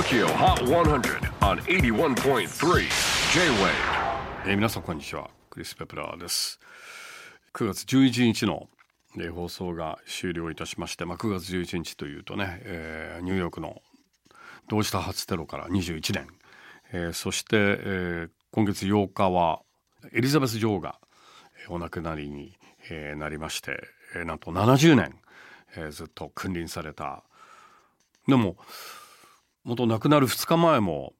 TOKYO HOT 100 on 81.3 J-WAVE. えー皆さんこんにちは。クリス・ペプラーです。9月11日の、えー放送が終了いたしまして、まあ、9月11日というとね、えーニューヨークの同時多発テロから21年、えーそして、えー今月8日はエリザベス女王がえーお亡くなりに、えーなりまして、えーなんと70年、えーずっと君臨された。でも元亡くなる2日前も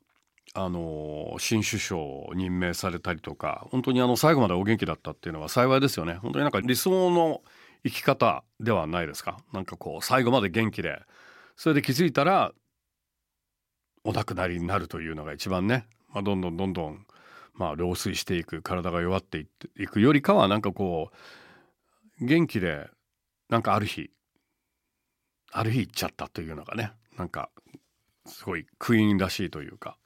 あの新首相を任命されたりとか本当にあの最後までお元気だったっていうのは幸いですよね。本当になんか理想の生き方ではないですか？なんかこう最後まで元気でそれで気づいたらお亡くなりになるというのが一番ね、まあ、どんどんどんどんまあ老衰していく体が弱っていっていくよりかはなんかこう元気でなんかある日ある日行っちゃったというのがねなんかすごいクイーンらしいというか。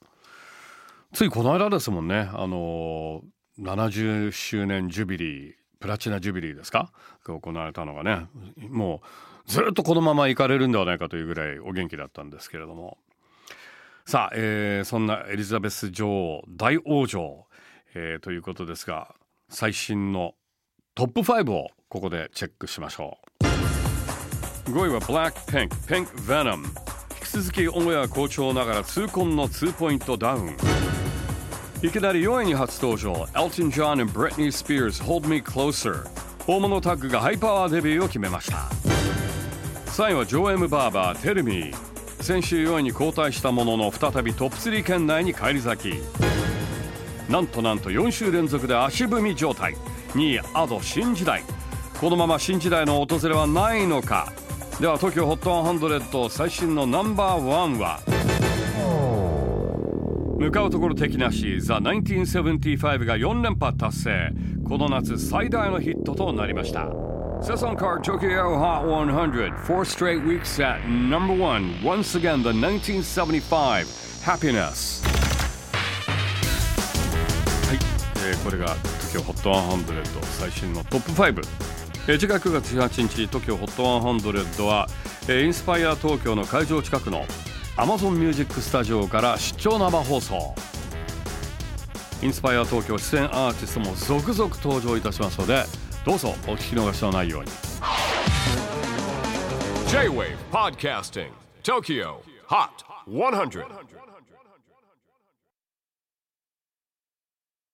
ついこの間ですもんね。あの70周年ジュビリープラチナジュビリーですか？行われたのがね。もうずっとこのまま行かれるんではないかというぐらいお元気だったんですけれども。さあ、えーそんなエリザベス女王大往生、えーということですが最新のトップ5をここでチェックしましょう。5位は BLACKPINK Pink Venom 続きオンエア好調ながら痛恨の2ポイントダウン。いきなり4位に初登場。Elton John and Britney Spears Hold Me Closer 大物タッグがハイパワーデビューを決めました。3位はジョー・エム・バーバー Tell Me 先週4位に後退したものの再びトップ3圏内に返り咲き。なんとなんと4週連続で足踏み状態。2位アド新時代。このまま新時代の訪れはないのか。では東京ホットハンドレッド最新のナンバーワンは向かうところ敵なし「ザ・1975」が4連覇達成。この夏最大のヒットとなりました。セソンカー TOKYO HOT 100 4straight weeks No.1 はい、えー、これが TOKYO HOT 100最新のトップ5えー次回9月18日 TOKIOHOT100 は、えーインスパイア東京の会場近くの Amazon Music スタジオから出張生放送。インスパイア東京出演アーティストも続々登場いたしますのでどうぞお聞き逃しのないように。J-WAVE PODCASTING TOKYO HOT 100